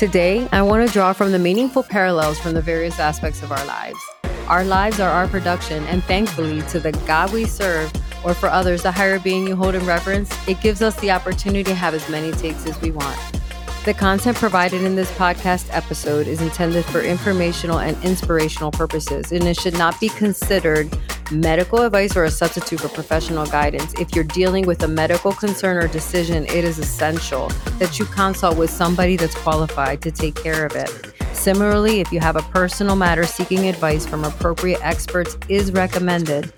Today, I want to draw from the meaningful parallels from the various aspects of our lives. Our lives are our production, and thankfully, to the God we serve, or for others, the higher being you hold in reverence, it gives us the opportunity to have as many takes as we want. The content provided in this podcast episode is intended for informational and inspirational purposes, and it should not be considered medical advice or a substitute for professional guidance. If you're dealing with a medical concern or decision, it is essential that you consult with somebody that's qualified to take care of it. Similarly, if you have a personal matter seeking advice from appropriate experts is recommended.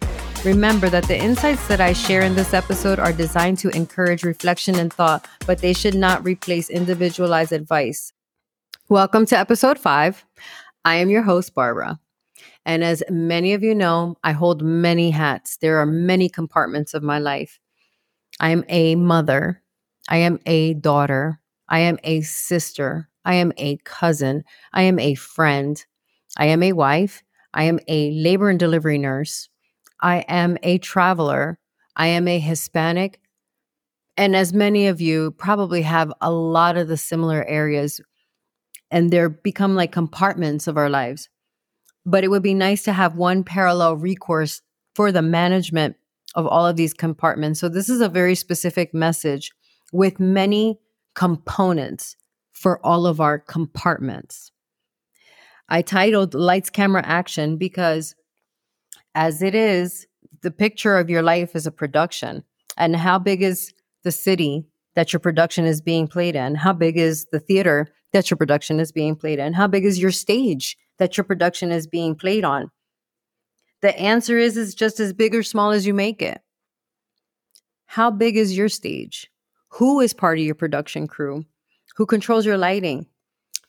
Remember that the insights that I share in this episode are designed to encourage reflection and thought, but they should not replace individualized advice. Welcome to episode five. I am your host, Barbara. And as many of you know, I hold many hats. There are many compartments of my life. I am a mother. I am a daughter. I am a sister. I am a cousin. I am a friend. I am a wife. I am a labor and delivery nurse. I am a traveler. I am a Hispanic. And as many of you probably have a lot of the similar areas, and they're become like compartments of our lives. But it would be nice to have one parallel recourse for the management of all of these compartments. So, this is a very specific message with many components for all of our compartments. I titled Lights, Camera, Action because as it is, the picture of your life is a production. And how big is the city that your production is being played in? How big is the theater that your production is being played in? How big is your stage that your production is being played on? The answer is is just as big or small as you make it. How big is your stage? Who is part of your production crew? Who controls your lighting?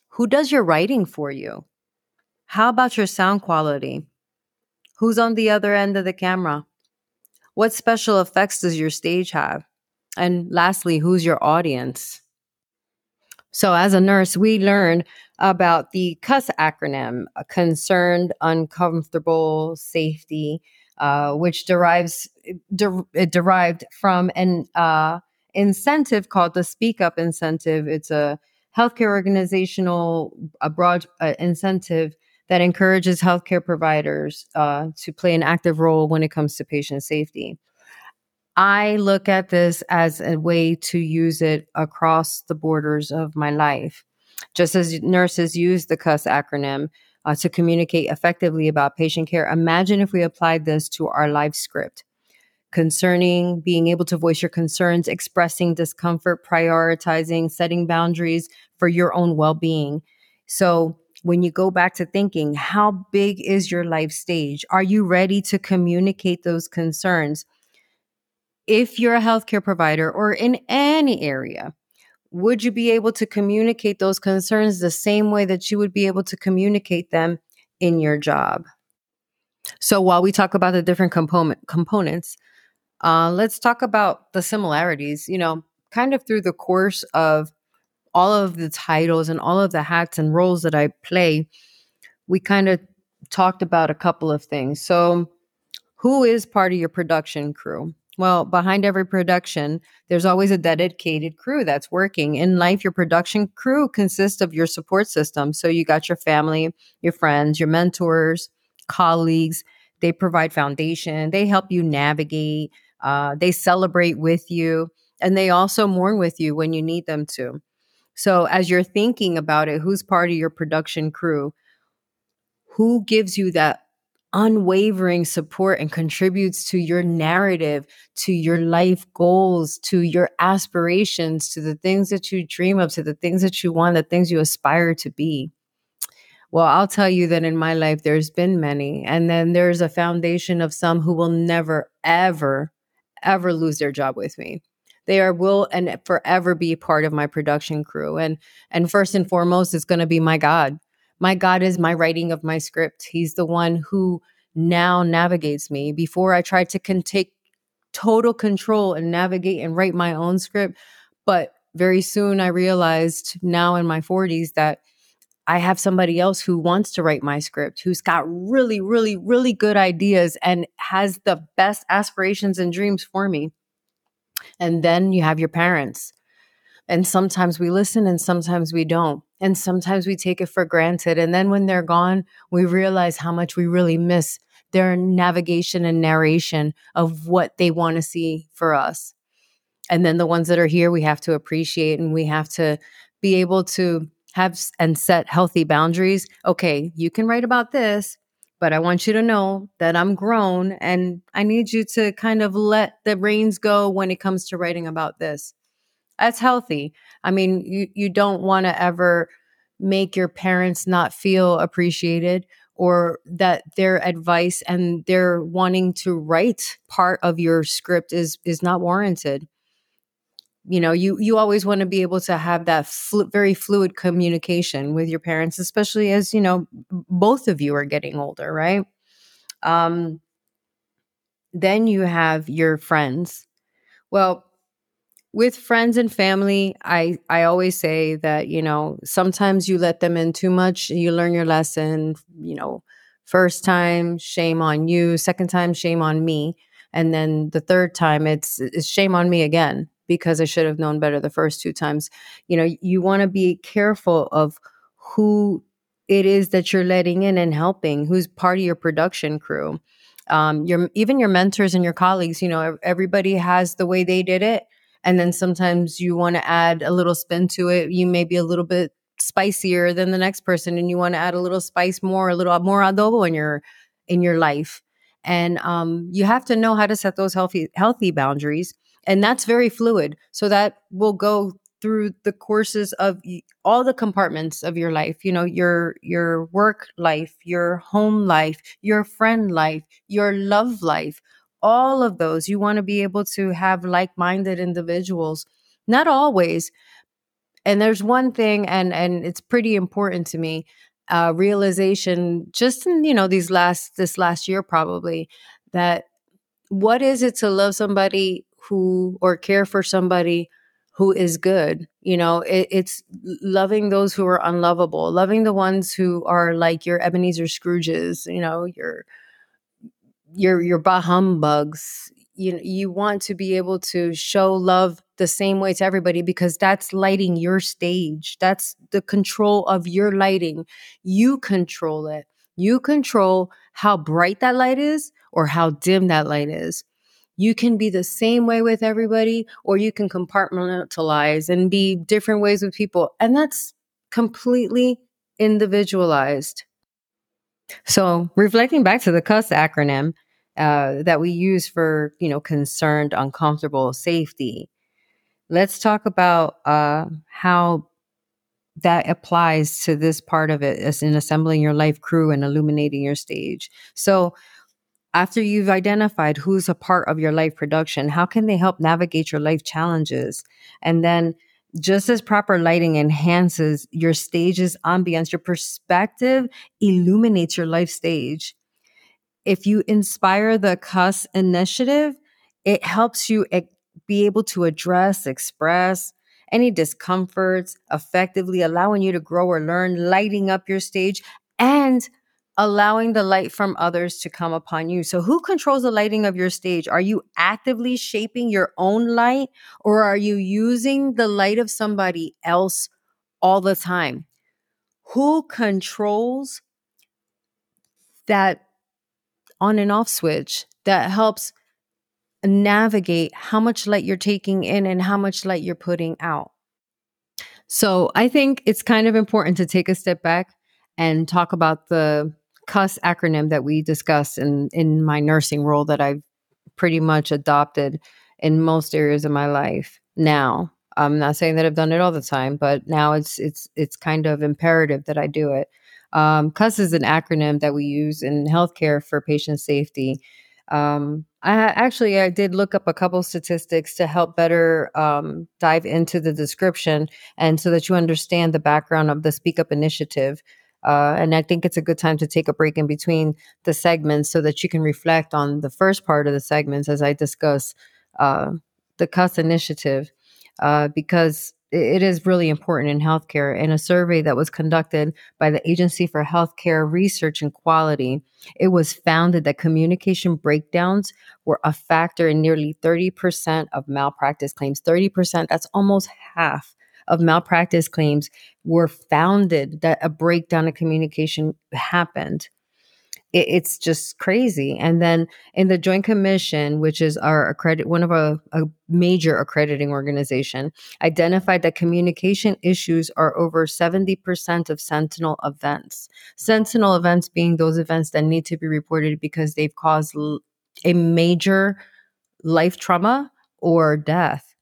Who does your writing for you? How about your sound quality? Who's on the other end of the camera? What special effects does your stage have? And lastly, who's your audience? So, as a nurse, we learn about the CUS acronym concerned, uncomfortable, safety, uh, which derives de- it derived from an uh, incentive called the Speak Up incentive. It's a healthcare organizational a broad uh, incentive that encourages healthcare providers uh, to play an active role when it comes to patient safety. I look at this as a way to use it across the borders of my life. Just as nurses use the CUS acronym uh, to communicate effectively about patient care, imagine if we applied this to our life script concerning being able to voice your concerns, expressing discomfort, prioritizing, setting boundaries for your own well being. So, when you go back to thinking, how big is your life stage? Are you ready to communicate those concerns? If you're a healthcare provider or in any area, would you be able to communicate those concerns the same way that you would be able to communicate them in your job? So while we talk about the different component components, uh, let's talk about the similarities. You know, kind of through the course of all of the titles and all of the hats and roles that I play, we kind of talked about a couple of things. So, who is part of your production crew? Well, behind every production, there's always a dedicated crew that's working. In life, your production crew consists of your support system. So you got your family, your friends, your mentors, colleagues. They provide foundation. They help you navigate. Uh, they celebrate with you, and they also mourn with you when you need them to. So, as you're thinking about it, who's part of your production crew? Who gives you that unwavering support and contributes to your narrative, to your life goals, to your aspirations, to the things that you dream of, to the things that you want, the things you aspire to be? Well, I'll tell you that in my life, there's been many. And then there's a foundation of some who will never, ever, ever lose their job with me they are will and forever be part of my production crew and and first and foremost it's going to be my god my god is my writing of my script he's the one who now navigates me before i tried to con- take total control and navigate and write my own script but very soon i realized now in my 40s that I have somebody else who wants to write my script, who's got really, really, really good ideas and has the best aspirations and dreams for me. And then you have your parents. And sometimes we listen and sometimes we don't. And sometimes we take it for granted. And then when they're gone, we realize how much we really miss their navigation and narration of what they want to see for us. And then the ones that are here, we have to appreciate and we have to be able to have and set healthy boundaries. Okay, you can write about this, but I want you to know that I'm grown and I need you to kind of let the reins go when it comes to writing about this. That's healthy. I mean, you, you don't want to ever make your parents not feel appreciated or that their advice and their wanting to write part of your script is is not warranted. You know you you always want to be able to have that fl- very fluid communication with your parents especially as you know both of you are getting older right? Um then you have your friends. Well with friends and family i i always say that you know sometimes you let them in too much you learn your lesson you know first time shame on you second time shame on me and then the third time it's it's shame on me again because i should have known better the first two times. You know you want to be careful of who it is that you're letting in and helping who's part of your production crew. Um your even your mentors and your colleagues you know everybody has the way they did it and then sometimes you want to add a little spin to it you may be a little bit spicier than the next person and you want to add a little spice more a little more adobo in your in your life. And um, you have to know how to set those healthy healthy boundaries and that's very fluid. So that will go through the courses of all the compartments of your life you know your your work life your home life your friend life your love life all of those you want to be able to have like-minded individuals not always and there's one thing and and it's pretty important to me uh realization just in you know these last this last year probably that what is it to love somebody who or care for somebody who is good? You know it, it's loving those who are unlovable loving the ones who are like your ebenezer scrooges you know your your your bah humbugs you you want to be able to show love the same way to everybody because that's lighting your stage. That's the control of your lighting. You control it. You control how bright that light is or how dim that light is. You can be the same way with everybody or you can compartmentalize and be different ways with people and that's completely individualized so reflecting back to the CUS acronym uh, that we use for you know concerned uncomfortable safety let's talk about uh, how that applies to this part of it as in assembling your life crew and illuminating your stage. So after you've identified who's a part of your life production how can they help navigate your life challenges? And then just as proper lighting enhances your stage's ambience your perspective illuminates your life stage. If you inspire the CUS initiative, it helps you be able to address, express any discomforts effectively, allowing you to grow or learn, lighting up your stage, and allowing the light from others to come upon you. So, who controls the lighting of your stage? Are you actively shaping your own light, or are you using the light of somebody else all the time? Who controls that on and off switch that helps navigate how much light you're taking in and how much light you're putting out. So I think it's kind of important to take a step back and talk about the CUS acronym that we discussed in, in my nursing role that I've pretty much adopted in most areas of my life now. I'm not saying that I've done it all the time, but now it's it's it's kind of imperative that I do it. Um, CUS is an acronym that we use in healthcare for patient safety. Um, I actually I did look up a couple statistics to help better um, dive into the description and so that you understand the background of the Speak Up initiative. Uh, and I think it's a good time to take a break in between the segments so that you can reflect on the first part of the segments as I discuss uh, the CUS initiative, uh, because it is really important in healthcare. In a survey that was conducted by the Agency for Healthcare Research and Quality, it was founded that communication breakdowns were a factor in nearly 30% of malpractice claims. 30%, that's almost half of malpractice claims were founded that a breakdown of communication happened it, it's just crazy. And then in the Joint Commission, which is our accredit one of our a major accrediting organization, identified that communication issues are over 70% of sentinel events. Sentinel events being those events that need to be reported because they've caused a major life trauma or death.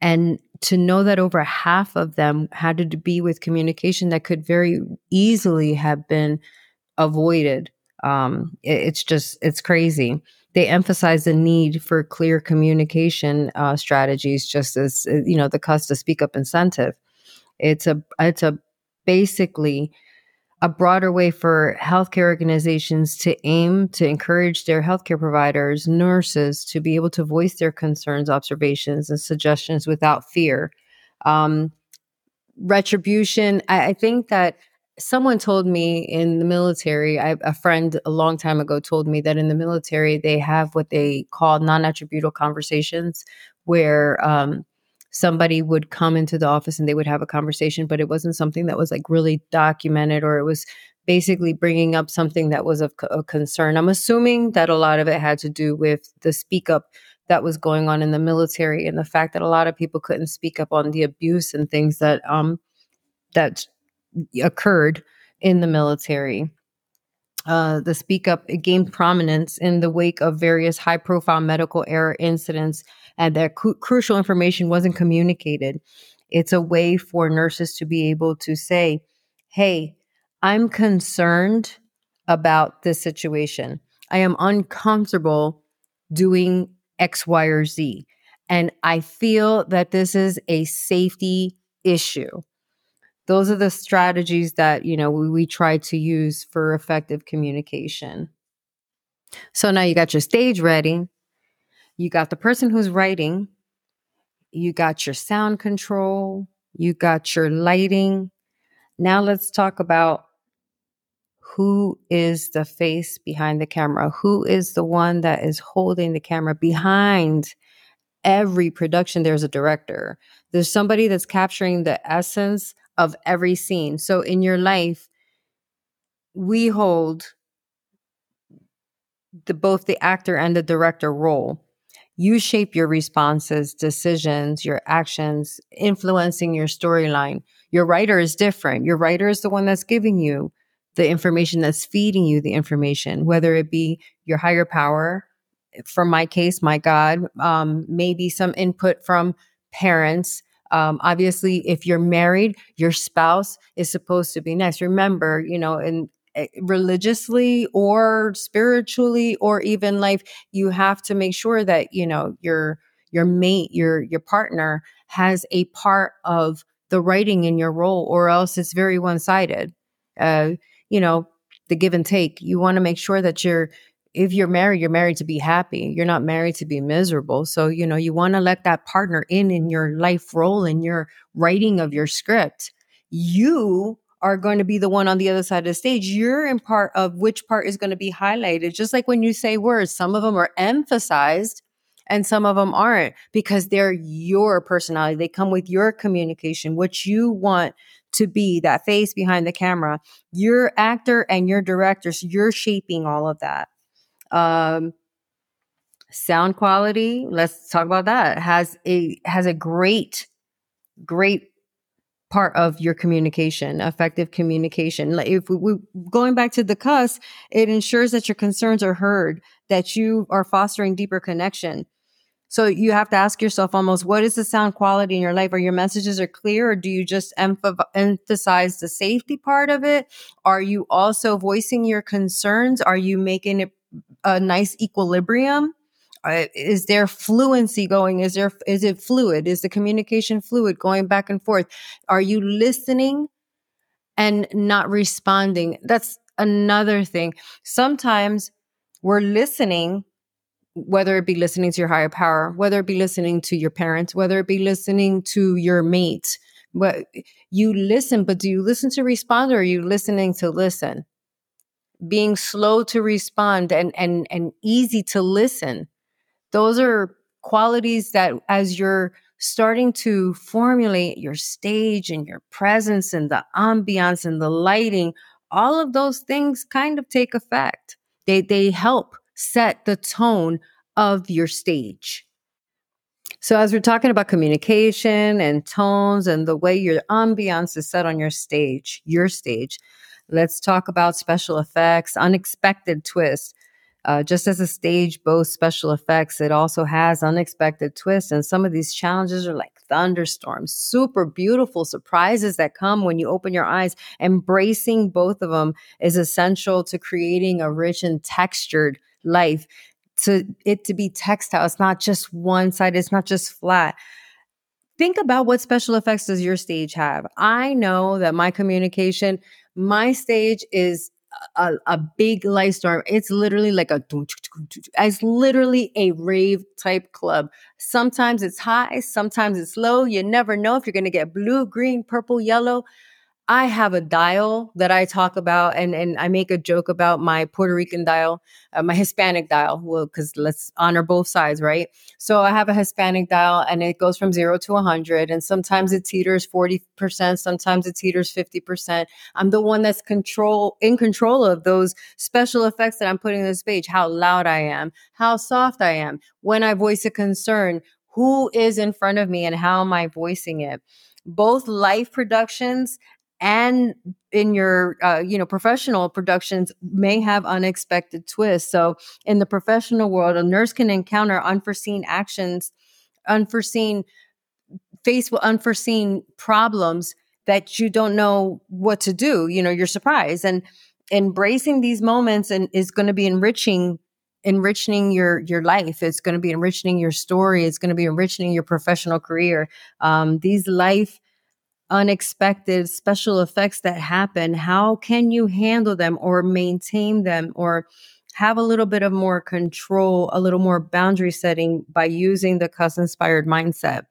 And to know that over half of them had to be with communication that could very easily have been avoided um, it, it's just it's crazy. They emphasize the need for clear communication uh, strategies, just as uh, you know the cost to speak up incentive. It's a it's a basically a broader way for healthcare organizations to aim to encourage their healthcare providers, nurses, to be able to voice their concerns, observations, and suggestions without fear. Um, retribution, I, I think that someone told me in the military I, a friend a long time ago told me that in the military they have what they call non-attributable conversations where um, somebody would come into the office and they would have a conversation but it wasn't something that was like really documented or it was basically bringing up something that was of a concern i'm assuming that a lot of it had to do with the speak up that was going on in the military and the fact that a lot of people couldn't speak up on the abuse and things that um that occurred in the military. Uh, the Speak Up it gained prominence in the wake of various high profile medical error incidents, and that cu- crucial information wasn't communicated. It's a way for nurses to be able to say, Hey, I'm concerned about this situation. I am uncomfortable doing X, Y, or Z. And I feel that this is a safety issue those are the strategies that you know we, we try to use for effective communication so now you got your stage ready you got the person who's writing. You got your sound control. You got your lighting. Now let's talk about who is the face behind the camera. Who is the one that is holding the camera behind every production? There's a director. There's somebody that's capturing the essence of every scene. So in your life, we hold the both the actor and the director role. You shape your responses, decisions, your actions, influencing your storyline. Your writer is different. Your writer is the one that's giving you the information that's feeding you the information, whether it be your higher power, for my case, my God, um, maybe some input from parents, um, obviously, if you're married, your spouse is supposed to be next. Remember, you know, eh, religiously or spiritually or even life, you have to make sure that you know your your mate, your your partner has a part of the writing in your role, or else it's very one sided. Uh, you know, the give and take. You want to make sure that you're if you're married, you're married to be happy. You're not married to be miserable. So, you know, you want to let that partner in in your life role in your writing of your script. You are going to be the one on the other side of the stage. You're in part of which part is going to be highlighted. Just like when you say words, some of them are emphasized and some of them aren't because they're your personality. They come with your communication, what you want to be that face behind the camera. Your actor and your directors, you're shaping all of that. Um, sound quality, let's talk about that. Has a has a great, great part of your communication, effective communication. Like if we, we going back to the CUS, it ensures that your concerns are heard, that you are fostering deeper connection. So you have to ask yourself almost what is the sound quality in your life? Are your messages are clear or do you just emph- emphasize the safety part of it? Are you also voicing your concerns? Are you making it a nice equilibrium? Is there fluency going? Is there is it fluid? Is the communication fluid going back and forth? Are you listening and not responding? That's another thing. Sometimes we're listening whether it be listening to your higher power, whether it be listening to your parents, whether it be listening to your mate. But you listen, but do you listen to respond or are you listening to listen? Being slow to respond and and and easy to listen. Those are qualities that as you're starting to formulate your stage and your presence and the ambiance and the lighting, all of those things kind of take effect. They they help set the tone of your stage. So, as we're talking about communication and tones and the way your ambiance is set on your stage, your stage, let's talk about special effects, unexpected twists. Uh, just as a stage boasts special effects, it also has unexpected twists. And some of these challenges are like thunderstorms, super beautiful surprises that come when you open your eyes. Embracing both of them is essential to creating a rich and textured life. To it to be textile, it's not just one side, it's not just flat think about what special effects does your stage have. I know that my communication, my stage is a, a big light storm. It's literally like a it's literally a rave type club. Sometimes it's high, sometimes it's low. You never know if you're gonna get blue, green, purple, yellow. I have a dial that I talk about, and and I make a joke about my Puerto Rican dial, uh, my Hispanic dial. Well, because let's honor both sides, right? So I have a Hispanic dial, and it goes from zero to hundred, and sometimes it teeters forty percent, sometimes it teeters fifty percent. I'm the one that's control in control of those special effects that I'm putting in this page. How loud I am, how soft I am, when I voice a concern, who is in front of me, and how am I voicing it both live productions and in your uh, you know professional productions may have unexpected twists. So in the professional world a nurse can encounter unforeseen actions unforeseen face with unforeseen problems that you don't know what to do you know you're surprised. And embracing these moments and is going to be enriching enriching your your life. It's going to be enriching your story. It's going to be enriching your professional career. Um, these life unexpected special effects that happen, how can you handle them or maintain them or have a little bit of more control, a little more boundary setting by using the CUS inspired mindset?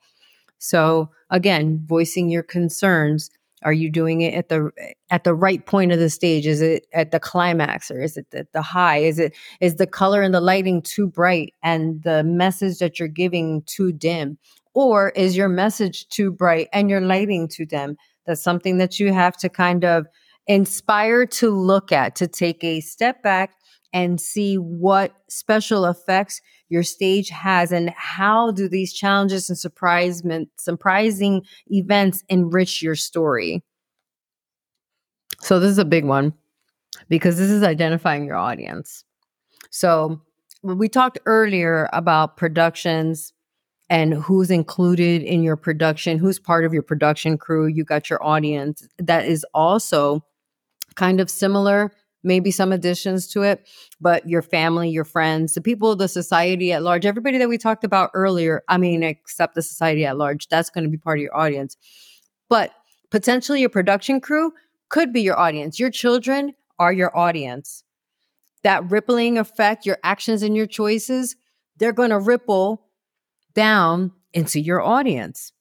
So again, voicing your concerns. Are you doing it at the at the right point of the stage? Is it at the climax or is it at the high? Is it is the color and the lighting too bright and the message that you're giving too dim? Or is your message too bright and your lighting too dim? That's something that you have to kind of inspire to look at, to take a step back and see what special effects your stage has and how do these challenges and surprising events enrich your story. So this is a big one because this is identifying your audience. So we talked earlier about productions and who's included in your production, who's part of your production crew. You got your audience that is also kind of similar, maybe some additions to it, but your family, your friends, the people, the society at large, everybody that we talked about earlier. I mean, except the society at large, that's going to be part of your audience. But potentially your production crew could be your audience. Your children are your audience. That rippling effect, your actions and your choices, they're going to ripple down into your audience.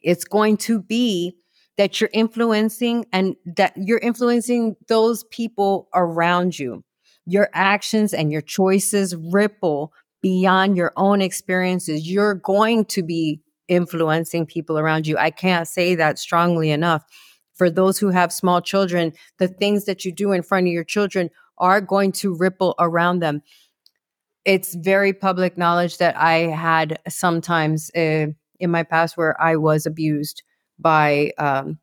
It's going to be that you're influencing and that you're influencing those people around you. Your actions and your choices ripple beyond your own experiences. You're going to be influencing people around you. I can't say that strongly enough. For those who have small children, the things that you do in front of your children are going to ripple around them it's very public knowledge that I had sometimes uh, in my past where I was abused by um,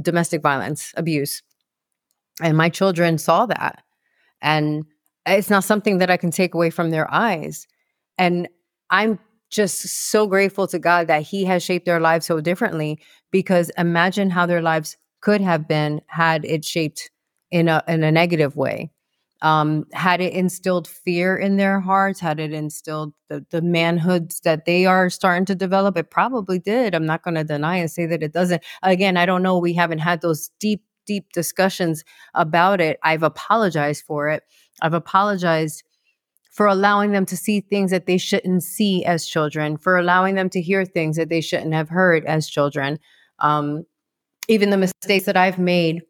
domestic violence abuse. And my children saw that. And it's not something that I can take away from their eyes. And I'm just so grateful to God that He has shaped their lives so differently because imagine how their lives could have been had it shaped in a in a negative way um, had it instilled fear in their hearts had it instilled the, the manhoods that they are starting to develop it probably did. I'm not going to deny and say that it doesn't. Again i don't know we haven't had those deep deep discussions about it. I've apologized for it. I've apologized for allowing them to see things that they shouldn't see as children, for allowing them to hear things that they shouldn't have heard as children. Um, even the mistakes that I've made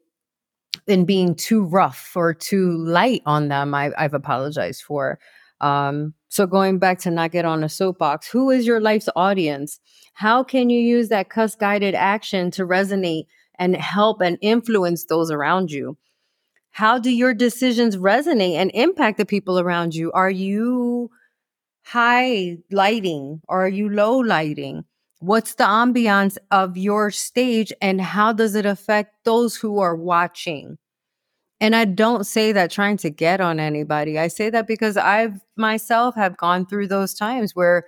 in being too rough or too light on them, I, have apologized for. Um, so going back to not get on a soapbox, who is your life's audience? How can you use that CUS guided action to resonate and help and influence those around you? How do your decisions resonate and impact the people around you? Are you high lighting or are you low lighting? What's the ambiance of your stage and how does it affect those who are watching? And I don't say that trying to get on anybody. I say that because I've myself have gone through those times where,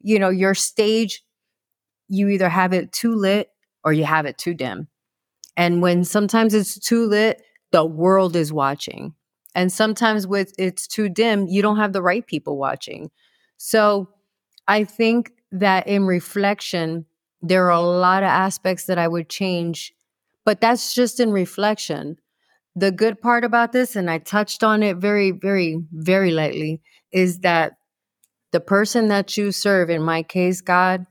you know, your stage, you either have it too lit or you have it too dim. And when sometimes it's too lit, the world is watching. And sometimes with it's too dim, you don't have the right people watching. So I think that in reflection, there are a lot of aspects that I would change, but that's just in reflection. The good part about this, and I touched on it very, very, very lightly, is that the person that you serve, in my case, God,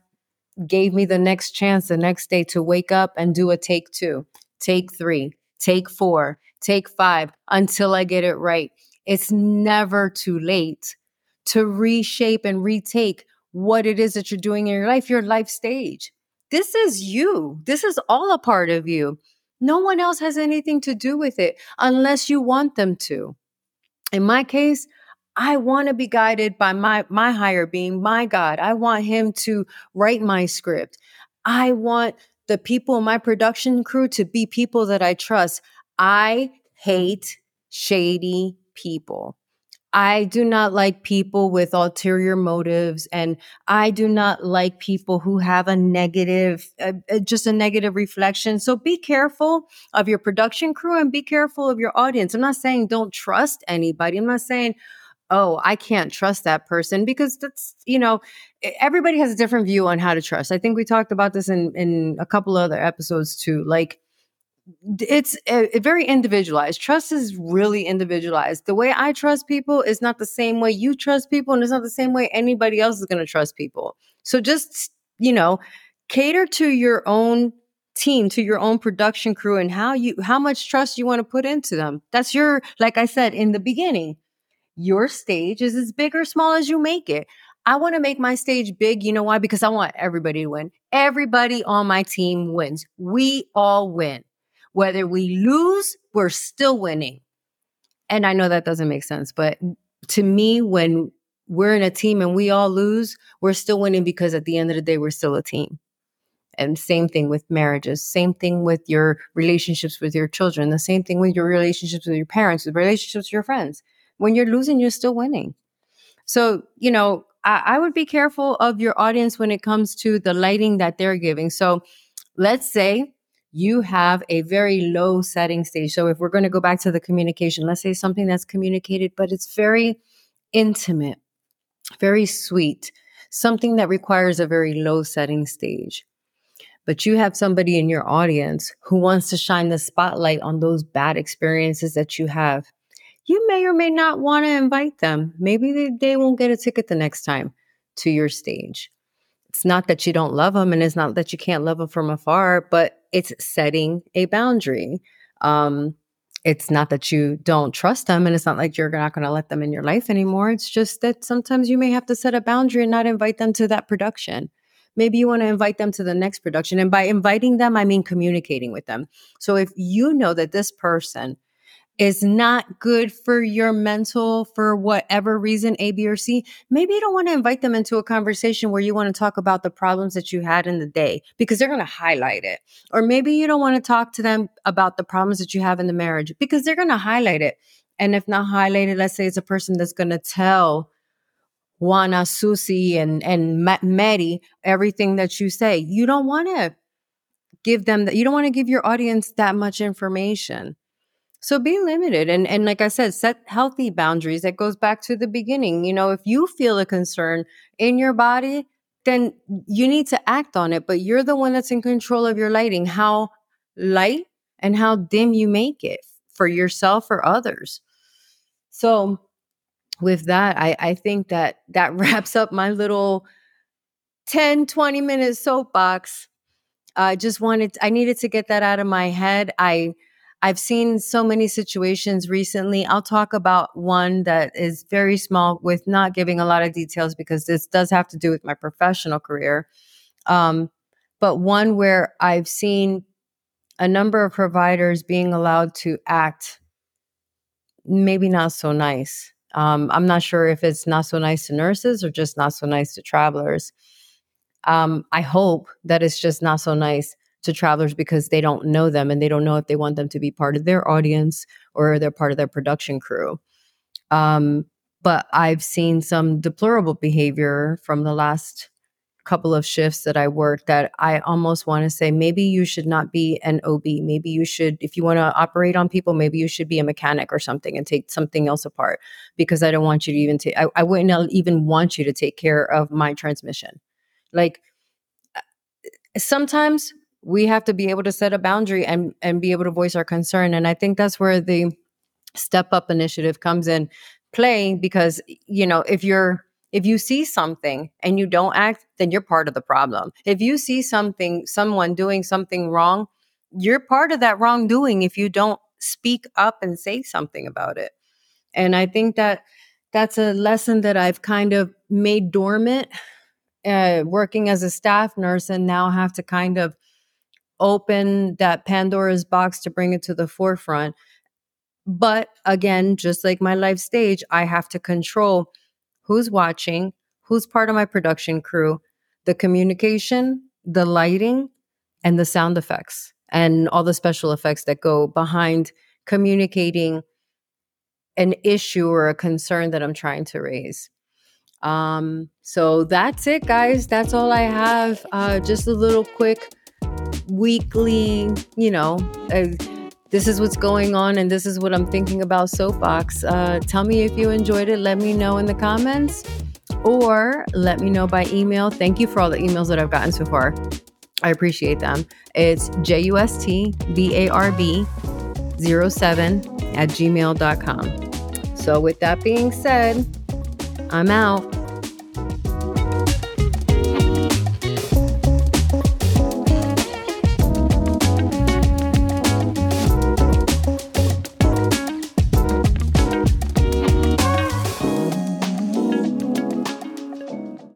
gave me the next chance the next day to wake up and do a take two, take three, take four, take five until I get it right. It's never too late to reshape and retake what it is that you're doing in your life, your life stage. This is you. This is all a part of you. No one else has anything to do with it unless you want them to. In my case, I want to be guided by my my higher being, my God. I want him to write my script. I want the people in my production crew to be people that I trust. I hate shady people. I do not like people with ulterior motives, and I do not like people who have a negative, uh, uh, just a negative reflection. So be careful of your production crew and be careful of your audience. I'm not saying don't trust anybody. I'm not saying, oh, I can't trust that person because that's, you know, everybody has a different view on how to trust. I think we talked about this in, in a couple other episodes too. Like, it's a, a very individualized. Trust is really individualized. The way I trust people is not the same way you trust people, and it's not the same way anybody else is going to trust people. So just, you know, cater to your own team to your own production crew and how you how much trust you want to put into them that's your like i said in the beginning your stage is as big or small as you make it I want to make my stage big. You know why? Because I want everybody to win. Everybody on my team wins. We all win. Whether we lose, we're still winning. And I know that doesn't make sense, but to me, when we're in a team and we all lose, we're still winning because at the end of the day, we're still a team. And same thing with marriages, same thing with your relationships with your children, the same thing with your relationships with your parents, with relationships with your friends. When you're losing, you're still winning. So, you know, I, I would be careful of your audience when it comes to the lighting that they're giving. So let's say you have a very low setting stage. So if we're going to go back to the communication, let's say something that's communicated, but it's very intimate, very sweet, something that requires a very low setting stage. But you have somebody in your audience who wants to shine the spotlight on those bad experiences that you have. You may or may not want to invite them. Maybe they, they won't get a ticket the next time to your stage it's not that you don't love them and it's not that you can't love them from afar, but it's setting a boundary. Um, it's not that you don't trust them and it's not like you're not going to let them in your life anymore. It's just that sometimes you may have to set a boundary and not invite them to that production. Maybe you want to invite them to the next production. And by inviting them, I mean communicating with them. So if you know that this person is not good for your mental for whatever reason, A, B, or C, maybe you don't want to invite them into a conversation where you want to talk about the problems that you had in the day because they're going to highlight it. Or maybe you don't want to talk to them about the problems that you have in the marriage because they're going to highlight it. And if not highlighted, let's say it's a person that's going to tell Juana, Susie, and, and Matt Mary everything that you say. You don't want to give them that. You don't want to give your audience that much information. So be limited. And, and like I said, set healthy boundaries. That goes back to the beginning. You know, if you feel a concern in your body, then you need to act on it. But you're the one that's in control of your lighting, how light and how dim you make it for yourself or others. So with that, I, I think that that wraps up my little 10, 20 minute soapbox. I just wanted, I needed to get that out of my head. I, I've seen so many situations recently. I'll talk about one that is very small with not giving a lot of details because this does have to do with my professional career. Um, but one where I've seen a number of providers being allowed to act maybe not so nice. Um, I'm not sure if it's not so nice to nurses or just not so nice to travelers. Um, I hope that it's just not so nice to travelers because they don't know them and they don't know if they want them to be part of their audience or they're part of their production crew. Um, but I've seen some deplorable behavior from the last couple of shifts that I worked that I almost want to say maybe you should not be an OB. Maybe you should, if you want to operate on people, maybe you should be a mechanic or something and take something else apart because I don't want you to even take, I, I wouldn't even want you to take care of my transmission. Like uh, sometimes we have to be able to set a boundary and and be able to voice our concern. And i think that's where the step up initiative comes in play because you know if you're if you see something and you don't act then you're part of the problem. If you see something someone doing something wrong you're part of that wrongdoing if you don't speak up and say something about it. And i think that that's a lesson that i've kind of made dormant uh, working as a staff nurse and now have to kind of open that Pandora's box to bring it to the forefront. But again, just like my life stage, I have to control who's watching, who's part of my production crew, the communication, the lighting, and the sound effects, and all the special effects that go behind communicating an issue or a concern that I'm trying to raise. Um, so that's it, guys. That's all I have. Uh, just a little quick weekly, you know, this is what's going on and this is what I'm thinking about Soapbox. Uh, tell me if you enjoyed it. Let me know in the comments or let me know by email. Thank you for all the emails that I've gotten so far. I appreciate them. It's J U S T B A R B 07 at gmail.com. So, with that being said, I'm out.